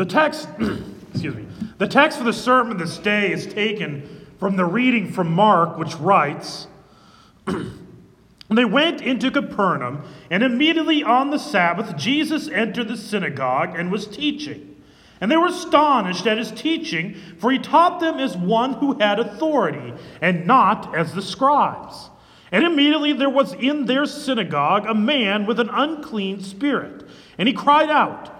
The text, excuse me, the text for the sermon this day is taken from the reading from Mark, which writes, They went into Capernaum, and immediately on the Sabbath, Jesus entered the synagogue and was teaching. And they were astonished at his teaching, for he taught them as one who had authority, and not as the scribes. And immediately there was in their synagogue a man with an unclean spirit. And he cried out,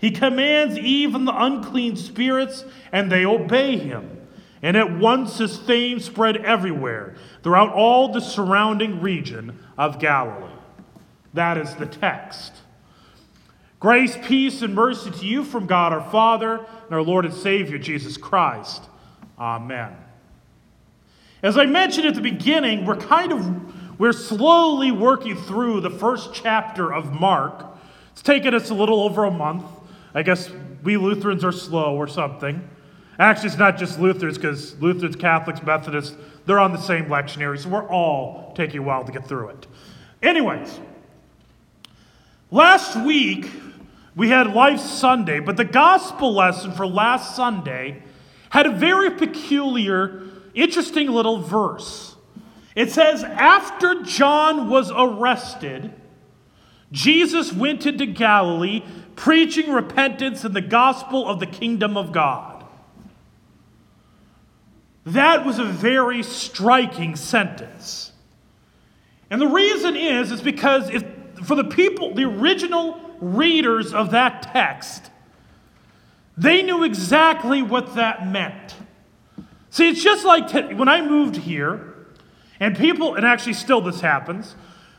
He commands even the unclean spirits, and they obey him. And at once his fame spread everywhere, throughout all the surrounding region of Galilee. That is the text. Grace, peace, and mercy to you from God our Father and our Lord and Savior, Jesus Christ. Amen. As I mentioned at the beginning, we're kind of we're slowly working through the first chapter of Mark. It's taken us a little over a month. I guess we Lutherans are slow or something. Actually, it's not just Lutherans, because Lutherans, Catholics, Methodists, they're on the same lectionary, so we're all taking a while to get through it. Anyways, last week we had Life Sunday, but the gospel lesson for last Sunday had a very peculiar, interesting little verse. It says, After John was arrested, Jesus went into Galilee preaching repentance and the gospel of the kingdom of God. That was a very striking sentence. And the reason is, is because if, for the people, the original readers of that text, they knew exactly what that meant. See, it's just like t- when I moved here, and people, and actually still this happens,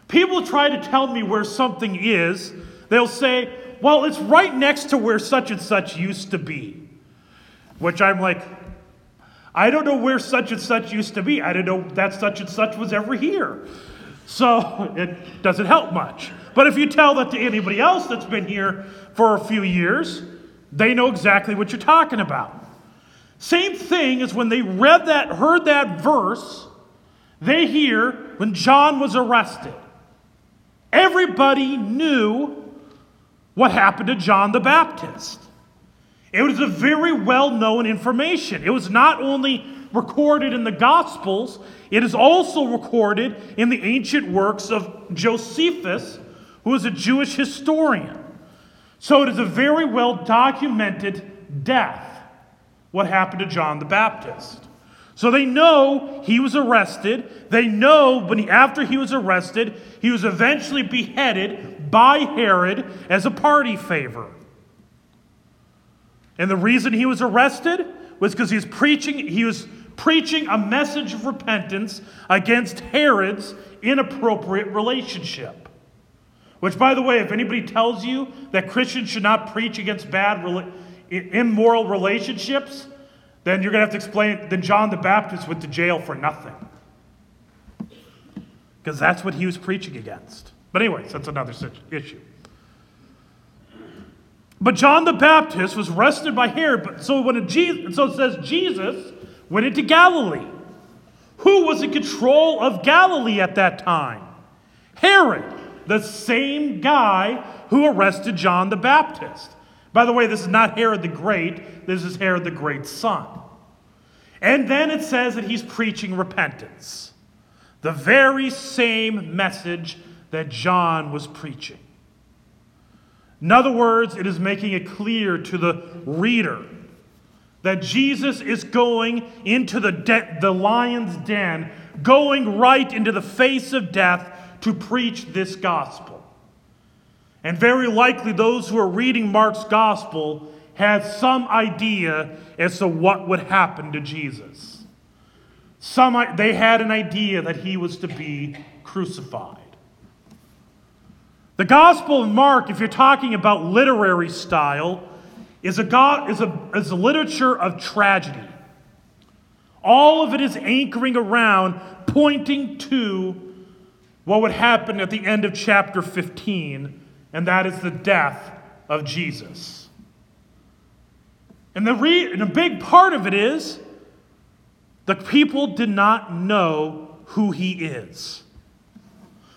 people try to tell me where something is. They'll say, well, it's right next to where such and such used to be. Which I'm like, I don't know where such and such used to be. I didn't know that such and such was ever here. So it doesn't help much. But if you tell that to anybody else that's been here for a few years, they know exactly what you're talking about. Same thing as when they read that, heard that verse, they hear when John was arrested. Everybody knew what happened to John the Baptist. It was a very well known information. It was not only recorded in the Gospels, it is also recorded in the ancient works of Josephus, who is a Jewish historian. So it is a very well documented death, what happened to John the Baptist. So they know he was arrested. They know when he, after he was arrested, he was eventually beheaded by Herod as a party favor. And the reason he was arrested was because he was preaching, he was preaching a message of repentance against Herod's inappropriate relationship. Which, by the way, if anybody tells you that Christians should not preach against bad, immoral relationships, then you're going to have to explain. Then John the Baptist went to jail for nothing. Because that's what he was preaching against. But, anyways, that's another issue. But John the Baptist was arrested by Herod. So when Jesus, so it says Jesus went into Galilee. Who was in control of Galilee at that time? Herod the same guy who arrested John the Baptist. By the way, this is not Herod the Great, this is Herod the Great's son. And then it says that he's preaching repentance. The very same message that John was preaching. In other words, it is making it clear to the reader that Jesus is going into the, de- the lion's den, going right into the face of death to preach this gospel. And very likely, those who are reading Mark's gospel had some idea as to what would happen to Jesus. Some, they had an idea that he was to be crucified. The Gospel of Mark, if you're talking about literary style, is a, God, is, a, is a literature of tragedy. All of it is anchoring around, pointing to what would happen at the end of chapter 15, and that is the death of Jesus. And, the re- and a big part of it is the people did not know who he is.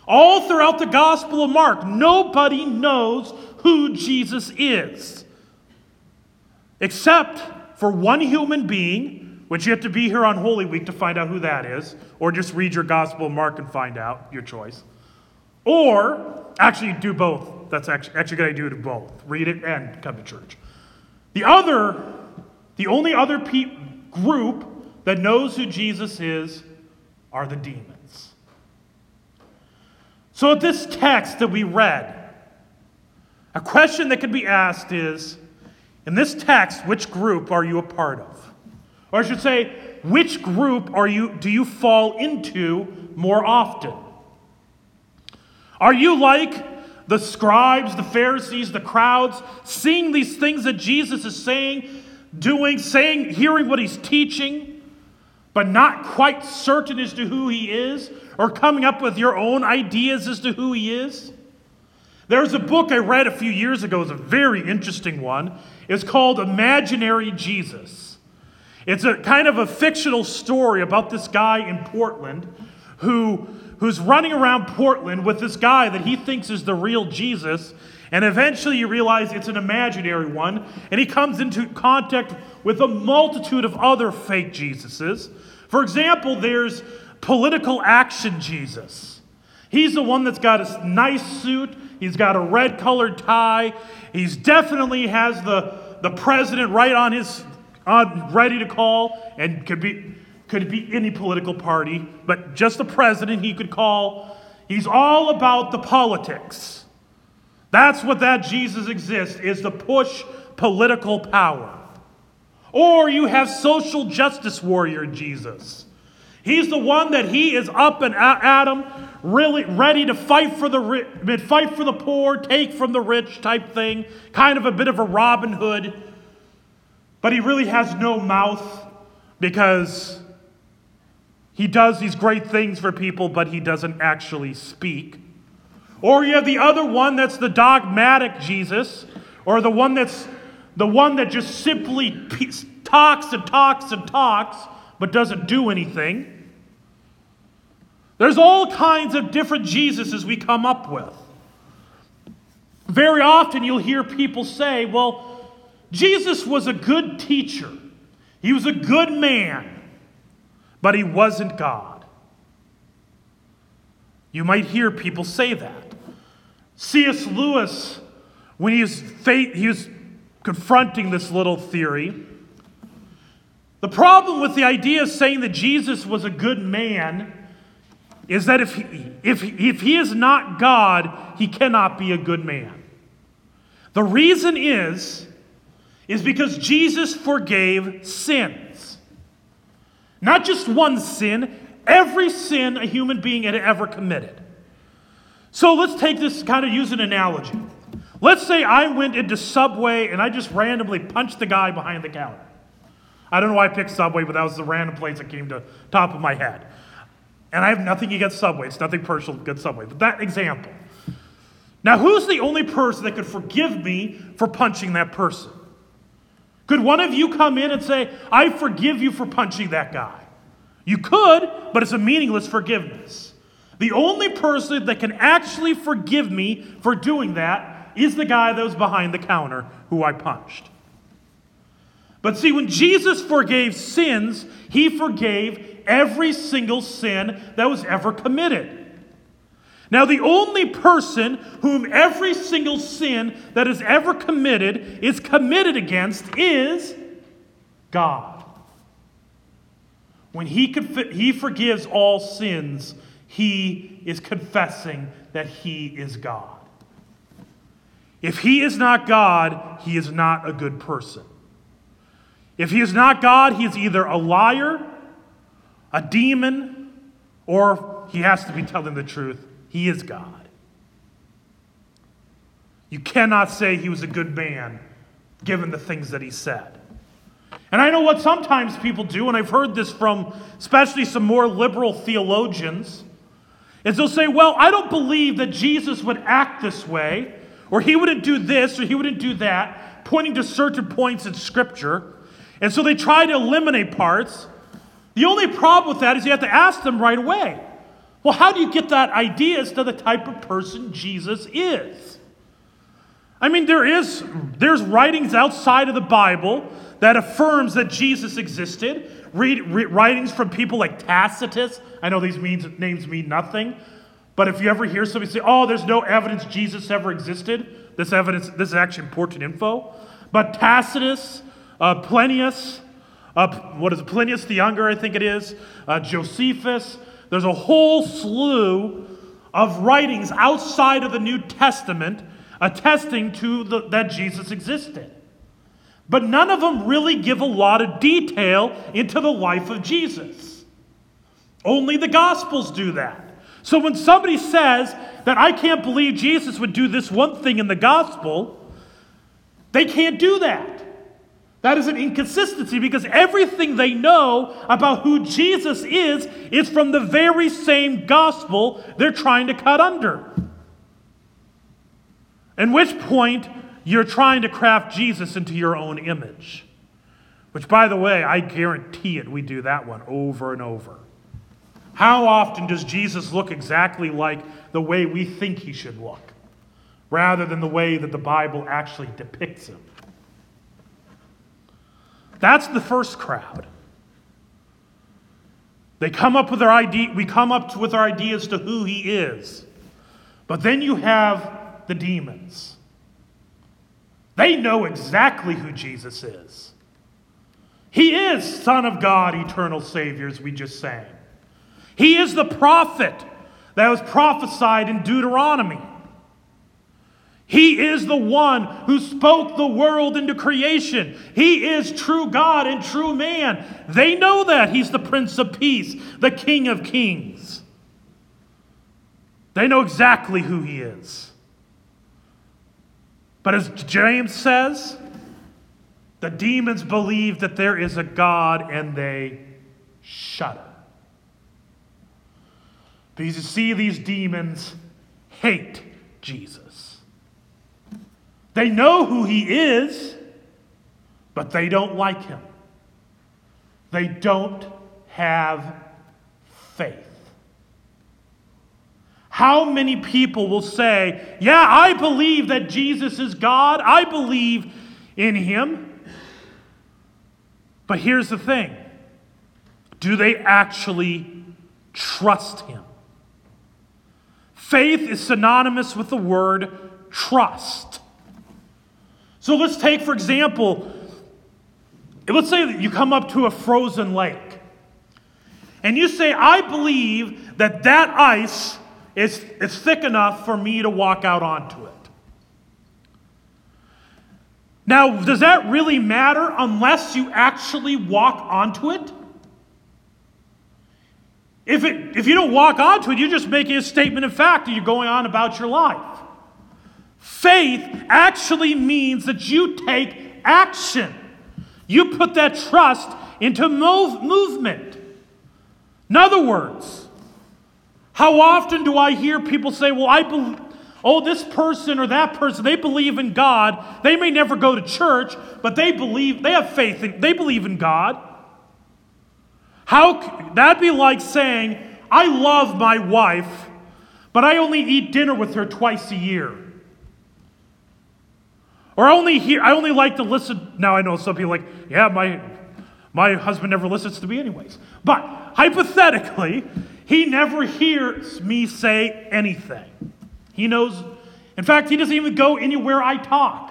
All throughout the Gospel of Mark, nobody knows who Jesus is. Except for one human being, which you have to be here on Holy Week to find out who that is, or just read your Gospel of Mark and find out, your choice. Or, actually, do both. That's actually, actually a good idea to do both. Read it and come to church. The other, the only other pe- group that knows who Jesus is are the demons. So, at this text that we read, a question that could be asked is in this text, which group are you a part of? Or I should say, which group are you, do you fall into more often? Are you like the scribes, the Pharisees, the crowds, seeing these things that Jesus is saying, doing, saying, hearing what he's teaching, but not quite certain as to who he is, or coming up with your own ideas as to who he is? There's a book I read a few years ago, it's a very interesting one. It's called Imaginary Jesus. It's a kind of a fictional story about this guy in Portland who, who's running around Portland with this guy that he thinks is the real Jesus. And eventually you realize it's an imaginary one. And he comes into contact with a multitude of other fake Jesuses. For example, there's political action Jesus. He's the one that's got a nice suit He's got a red colored tie. He's definitely has the, the president right on his, on, ready to call, and could be, could be any political party, but just the president he could call. He's all about the politics. That's what that Jesus exists, is to push political power. Or you have social justice warrior Jesus. He's the one that he is up and at him, really ready to fight for the fight for the poor, take from the rich type thing, kind of a bit of a Robin Hood. But he really has no mouth because he does these great things for people, but he doesn't actually speak. Or you have the other one that's the dogmatic Jesus, or the one that's the one that just simply talks and talks and talks, but doesn't do anything. There's all kinds of different Jesuses we come up with. Very often you'll hear people say, well, Jesus was a good teacher, he was a good man, but he wasn't God. You might hear people say that. C.S. Lewis, when he was, he was confronting this little theory, the problem with the idea of saying that Jesus was a good man is that if he, if, if he is not God, he cannot be a good man. The reason is, is because Jesus forgave sins. Not just one sin, every sin a human being had ever committed. So let's take this kind of use an analogy. Let's say I went into Subway and I just randomly punched the guy behind the counter. I don't know why I picked Subway, but that was the random place that came to top of my head. And I have nothing against Subway. It's nothing personal against Subway. But that example. Now, who's the only person that could forgive me for punching that person? Could one of you come in and say, I forgive you for punching that guy? You could, but it's a meaningless forgiveness. The only person that can actually forgive me for doing that is the guy that was behind the counter who I punched. But see, when Jesus forgave sins, he forgave every single sin that was ever committed. Now, the only person whom every single sin that is ever committed is committed against is God. When he, conf- he forgives all sins, he is confessing that he is God. If he is not God, he is not a good person. If he is not God, he is either a liar a demon, or he has to be telling the truth. He is God. You cannot say he was a good man given the things that he said. And I know what sometimes people do, and I've heard this from especially some more liberal theologians, is they'll say, Well, I don't believe that Jesus would act this way, or he wouldn't do this, or he wouldn't do that, pointing to certain points in Scripture. And so they try to eliminate parts. The only problem with that is you have to ask them right away. Well, how do you get that idea as to the type of person Jesus is? I mean, there is there's writings outside of the Bible that affirms that Jesus existed. Read, read, writings from people like Tacitus. I know these means, names mean nothing, but if you ever hear somebody say, "Oh, there's no evidence Jesus ever existed," this evidence this is actually important info. But Tacitus, uh, Plinius, uh, what is it, Plinius the Younger, I think it is, uh, Josephus. There's a whole slew of writings outside of the New Testament attesting to the, that Jesus existed. But none of them really give a lot of detail into the life of Jesus. Only the Gospels do that. So when somebody says that I can't believe Jesus would do this one thing in the Gospel, they can't do that. That is an inconsistency because everything they know about who Jesus is is from the very same gospel they're trying to cut under. At which point, you're trying to craft Jesus into your own image. Which, by the way, I guarantee it, we do that one over and over. How often does Jesus look exactly like the way we think he should look, rather than the way that the Bible actually depicts him? That's the first crowd. They come up with their idea, we come up with our ideas to who he is. But then you have the demons. They know exactly who Jesus is. He is Son of God, eternal Savior, as we just sang. He is the prophet that was prophesied in Deuteronomy. He is the one who spoke the world into creation. He is true God and true man. They know that. He's the Prince of Peace, the King of Kings. They know exactly who he is. But as James says, the demons believe that there is a God and they shudder. Because you see, these demons hate Jesus. They know who he is, but they don't like him. They don't have faith. How many people will say, Yeah, I believe that Jesus is God, I believe in him. But here's the thing do they actually trust him? Faith is synonymous with the word trust. So let's take, for example, let's say that you come up to a frozen lake and you say, I believe that that ice is, is thick enough for me to walk out onto it. Now, does that really matter unless you actually walk onto it? If, it, if you don't walk onto it, you're just making a statement of fact and you're going on about your life. Faith actually means that you take action. You put that trust into move, movement. In other words, how often do I hear people say, Well, I believe, oh, this person or that person, they believe in God. They may never go to church, but they believe, they have faith, in, they believe in God. How that'd be like saying, I love my wife, but I only eat dinner with her twice a year. Or I only hear, I only like to listen. Now I know some people like, yeah, my, my husband never listens to me anyways. But hypothetically, he never hears me say anything. He knows, in fact, he doesn't even go anywhere I talk.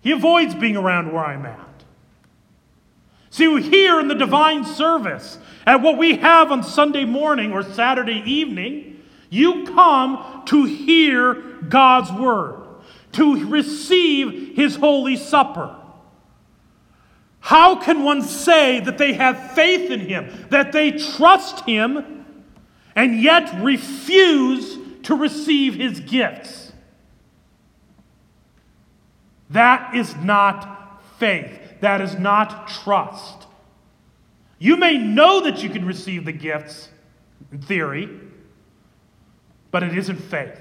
He avoids being around where I'm at. See, here in the divine service, at what we have on Sunday morning or Saturday evening, you come to hear God's word to receive his holy supper. How can one say that they have faith in him, that they trust him, and yet refuse to receive his gifts? That is not faith. That is not trust. You may know that you can receive the gifts in theory, but it isn't faith.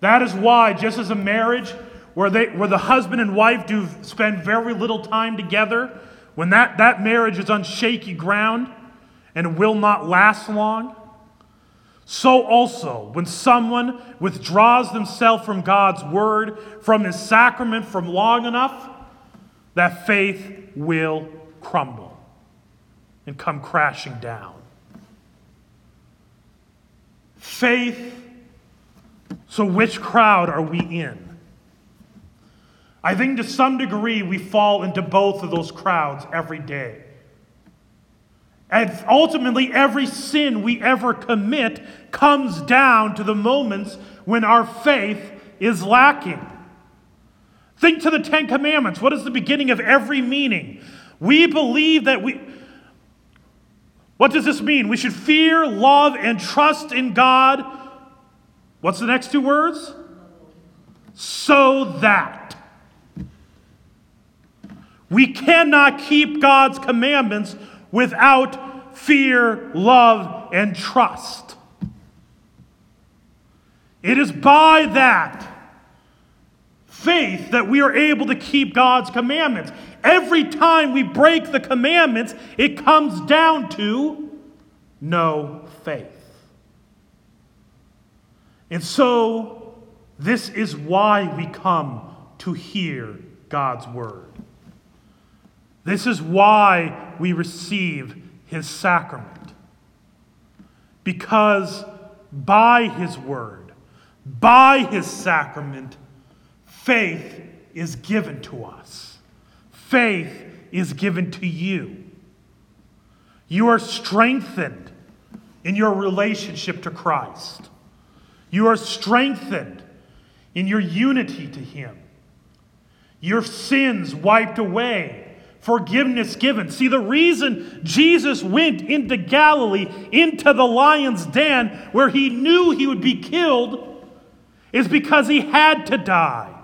That is why, just as a marriage where, they, where the husband and wife do spend very little time together, when that, that marriage is on shaky ground and will not last long, so also, when someone withdraws themselves from God's word, from his sacrament, from long enough, that faith will crumble and come crashing down. Faith, so which crowd are we in? I think to some degree we fall into both of those crowds every day. And ultimately, every sin we ever commit comes down to the moments when our faith is lacking. Think to the Ten Commandments. What is the beginning of every meaning? We believe that we. What does this mean? We should fear, love, and trust in God. What's the next two words? So that. We cannot keep God's commandments without fear, love, and trust. It is by that faith that we are able to keep God's commandments. Every time we break the commandments, it comes down to no faith. And so, this is why we come to hear God's word. This is why we receive his sacrament. Because by his word, by his sacrament, faith is given to us. Faith is given to you. You are strengthened in your relationship to Christ. You are strengthened in your unity to Him. Your sins wiped away forgiveness given. See, the reason Jesus went into Galilee, into the lion's den, where he knew he would be killed, is because he had to die.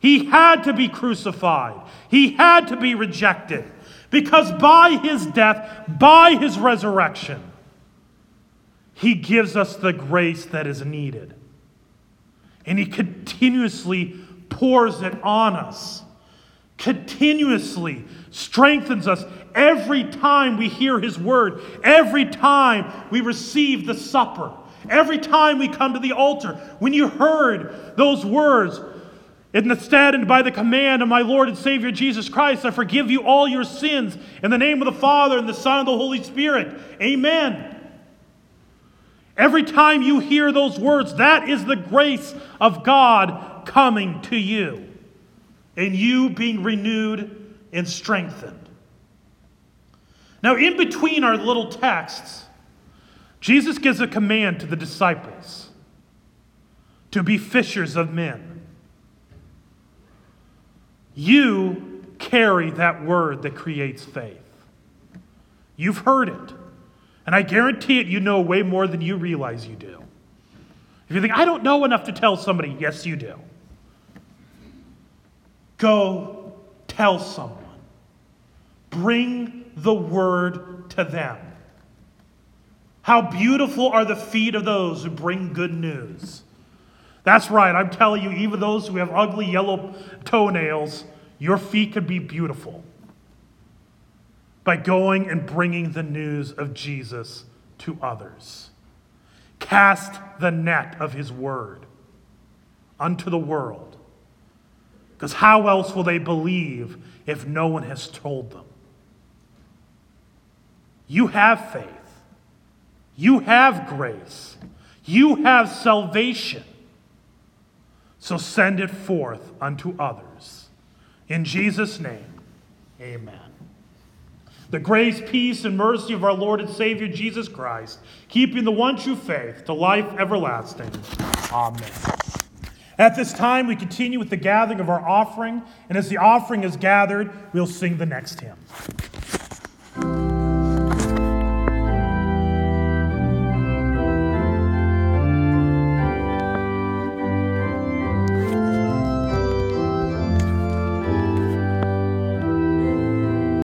He had to be crucified. He had to be rejected. Because by his death, by his resurrection, he gives us the grace that is needed. And he continuously pours it on us continuously strengthens us every time we hear his word, every time we receive the supper, every time we come to the altar. When you heard those words, in the stead and by the command of my Lord and Savior Jesus Christ, I forgive you all your sins in the name of the Father and the Son and the Holy Spirit. Amen. Every time you hear those words, that is the grace of God coming to you and you being renewed and strengthened. Now, in between our little texts, Jesus gives a command to the disciples to be fishers of men. You carry that word that creates faith. You've heard it. And I guarantee it, you know way more than you realize you do. If you think, I don't know enough to tell somebody, yes, you do. Go tell someone. Bring the word to them. How beautiful are the feet of those who bring good news. That's right, I'm telling you, even those who have ugly yellow toenails, your feet could be beautiful by going and bringing the news of Jesus to others. Cast the net of his word unto the world because how else will they believe if no one has told them? You have faith. You have grace. You have salvation. So send it forth unto others. In Jesus' name, amen. The grace, peace, and mercy of our Lord and Savior Jesus Christ, keeping the one true faith to life everlasting. Amen. At this time, we continue with the gathering of our offering, and as the offering is gathered, we'll sing the next hymn.